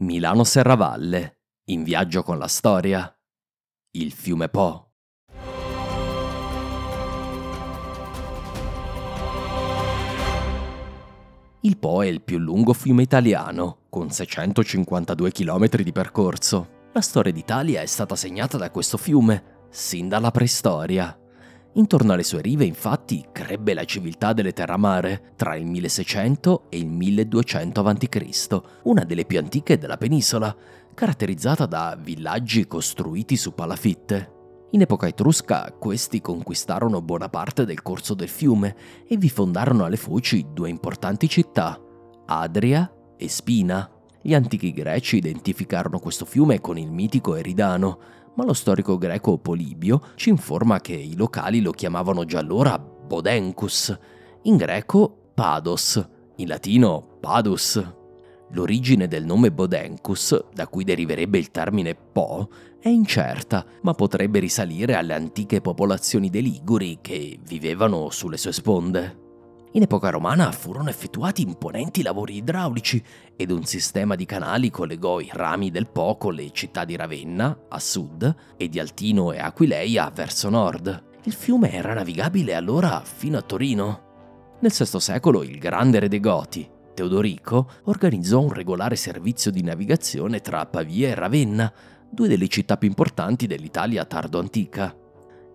Milano Serravalle, in viaggio con la storia. Il fiume Po. Il Po è il più lungo fiume italiano, con 652 km di percorso. La storia d'Italia è stata segnata da questo fiume, sin dalla preistoria. Intorno alle sue rive, infatti, crebbe la civiltà delle terramare tra il 1600 e il 1200 a.C., una delle più antiche della penisola, caratterizzata da villaggi costruiti su palafitte. In epoca etrusca questi conquistarono buona parte del corso del fiume e vi fondarono alle foci due importanti città, Adria e Spina. Gli antichi greci identificarono questo fiume con il mitico Eridano, ma lo storico greco Polibio ci informa che i locali lo chiamavano già allora Bodencus, in greco Pados, in latino Padus. L'origine del nome Bodencus, da cui deriverebbe il termine Po, è incerta, ma potrebbe risalire alle antiche popolazioni dei Liguri che vivevano sulle sue sponde. In epoca romana furono effettuati imponenti lavori idraulici ed un sistema di canali collegò i rami del Po con le città di Ravenna, a sud, e di Altino e Aquileia verso nord. Il fiume era navigabile allora fino a Torino. Nel VI secolo il grande re dei Goti, Teodorico, organizzò un regolare servizio di navigazione tra Pavia e Ravenna, due delle città più importanti dell'Italia tardo-antica.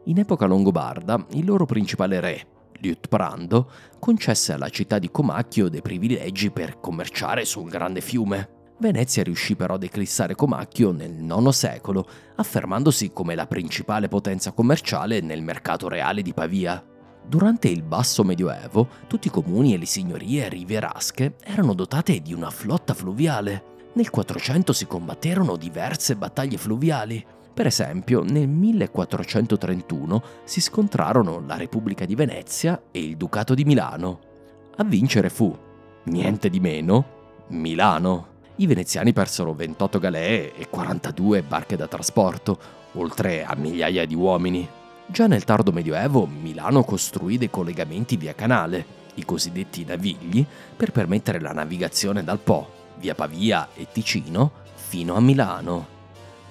In epoca longobarda, il loro principale re, Liutprando concesse alla città di Comacchio dei privilegi per commerciare sul grande fiume. Venezia riuscì però ad eclissare Comacchio nel IX secolo, affermandosi come la principale potenza commerciale nel mercato reale di Pavia. Durante il basso medioevo, tutti i comuni e le signorie rivierasche erano dotate di una flotta fluviale. Nel 400 si combatterono diverse battaglie fluviali. Per esempio, nel 1431 si scontrarono la Repubblica di Venezia e il Ducato di Milano. A vincere fu, niente di meno, Milano. I veneziani persero 28 galee e 42 barche da trasporto, oltre a migliaia di uomini. Già nel tardo Medioevo Milano costruì dei collegamenti via canale, i cosiddetti navigli, per permettere la navigazione dal Po, via Pavia e Ticino, fino a Milano.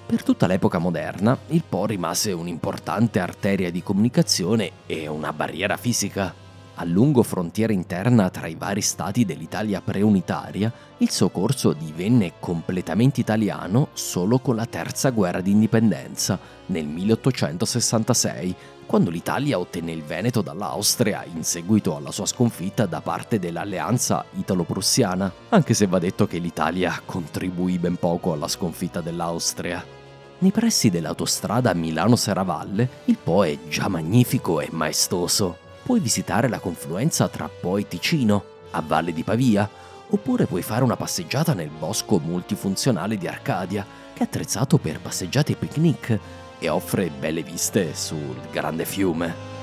Per tutta l'epoca moderna, il Po rimase un'importante arteria di comunicazione e una barriera fisica. A lungo frontiera interna tra i vari stati dell'Italia preunitaria, il suo corso divenne completamente italiano solo con la terza guerra d'indipendenza, nel 1866, quando l'Italia ottenne il Veneto dall'Austria in seguito alla sua sconfitta da parte dell'alleanza italo-prussiana, anche se va detto che l'Italia contribuì ben poco alla sconfitta dell'Austria. Nei pressi dell'autostrada Milano-Serravalle il Po è già magnifico e maestoso. Puoi visitare la confluenza tra Po e Ticino, a Valle di Pavia, oppure puoi fare una passeggiata nel bosco multifunzionale di Arcadia, che è attrezzato per passeggiate e picnic e offre belle viste sul grande fiume.